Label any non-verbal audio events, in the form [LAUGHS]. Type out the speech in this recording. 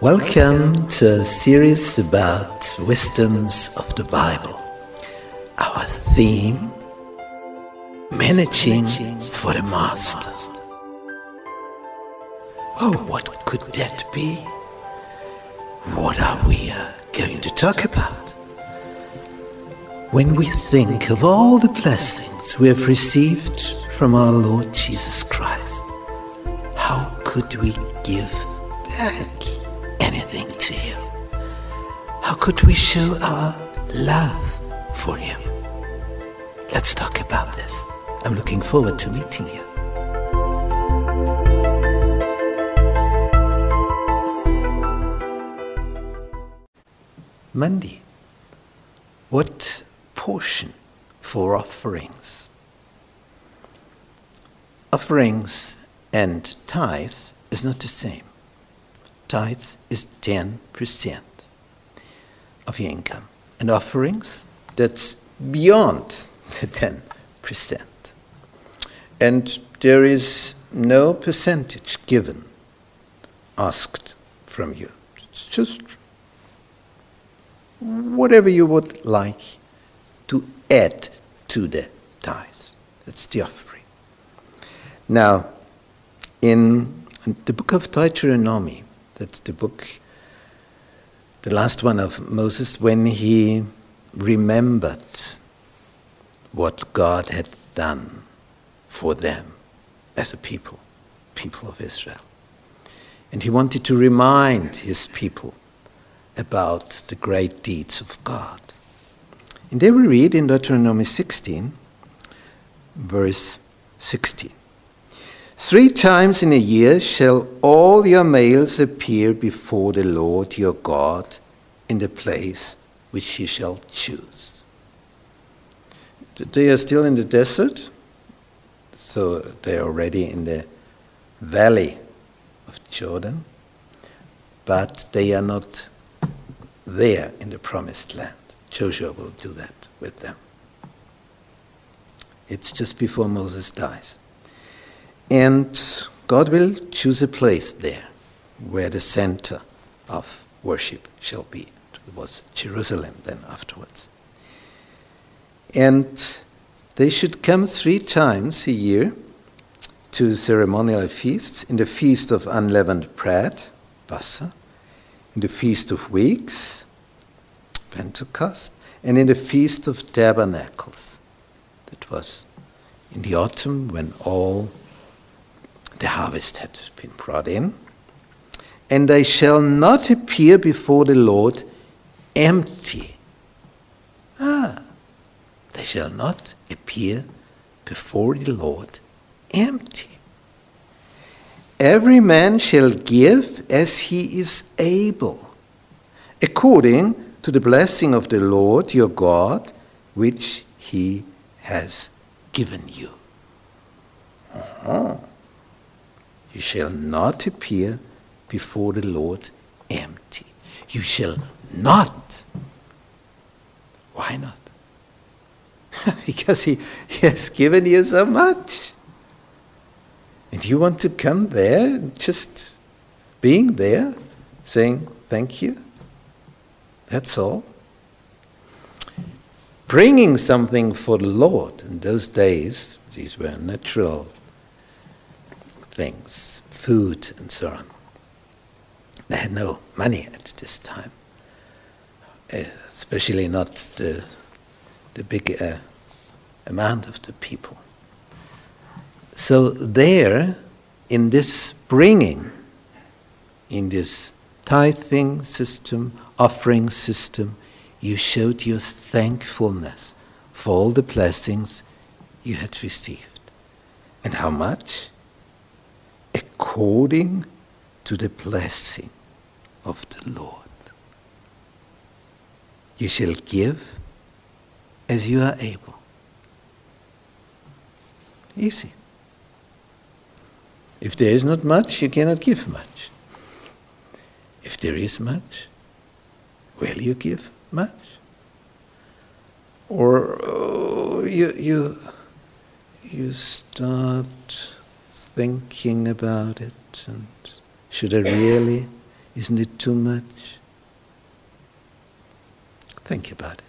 Welcome to a series about wisdoms of the Bible. Our theme Managing for the Master. Oh, what could that be? What are we uh, going to talk about? When we think of all the blessings we have received from our Lord Jesus Christ, how could we give back anything to Him? How could we show our love for Him? Let's talk about this. I'm looking forward to meeting you. Monday. What portion for offerings? Offerings and tithe is not the same. Tithe is 10% of your income. And offerings, that's beyond the 10%. And there is no percentage given, asked from you. It's just whatever you would like to add to the tithe. That's the offering. Now, in the book of Deuteronomy, that's the book, the last one of Moses, when he remembered what God had done for them as a people, people of Israel. And he wanted to remind his people about the great deeds of God. And there we read in Deuteronomy 16, verse 16. Three times in a year shall all your males appear before the Lord your God in the place which he shall choose. They are still in the desert, so they are already in the valley of Jordan, but they are not there in the promised land. Joshua will do that with them. It's just before Moses dies. And God will choose a place there where the center of worship shall be. It was Jerusalem then afterwards. And they should come three times a year to ceremonial feasts in the feast of unleavened bread, Passa, in the Feast of Weeks, Pentecost, and in the Feast of Tabernacles. That was in the autumn when all the harvest had been brought in. And they shall not appear before the Lord empty. Ah, they shall not appear before the Lord empty. Every man shall give as he is able, according to the blessing of the Lord your God, which he has given you. Uh-huh. You shall not appear before the Lord empty. You shall not. Why not? [LAUGHS] because he, he has given you so much. And you want to come there, just being there, saying thank you. That's all. Bringing something for the Lord in those days, these were natural things, food and so on. They had no money at this time, especially not the, the big uh, amount of the people. So, there, in this bringing, in this tithing system, offering system, you showed your thankfulness for all the blessings you had received. And how much? According to the blessing of the Lord. You shall give as you are able. Easy. If there is not much, you cannot give much. If there is much, will you give much? Or oh, you, you, you start thinking about it and should I really Isn't it too much? Think about it.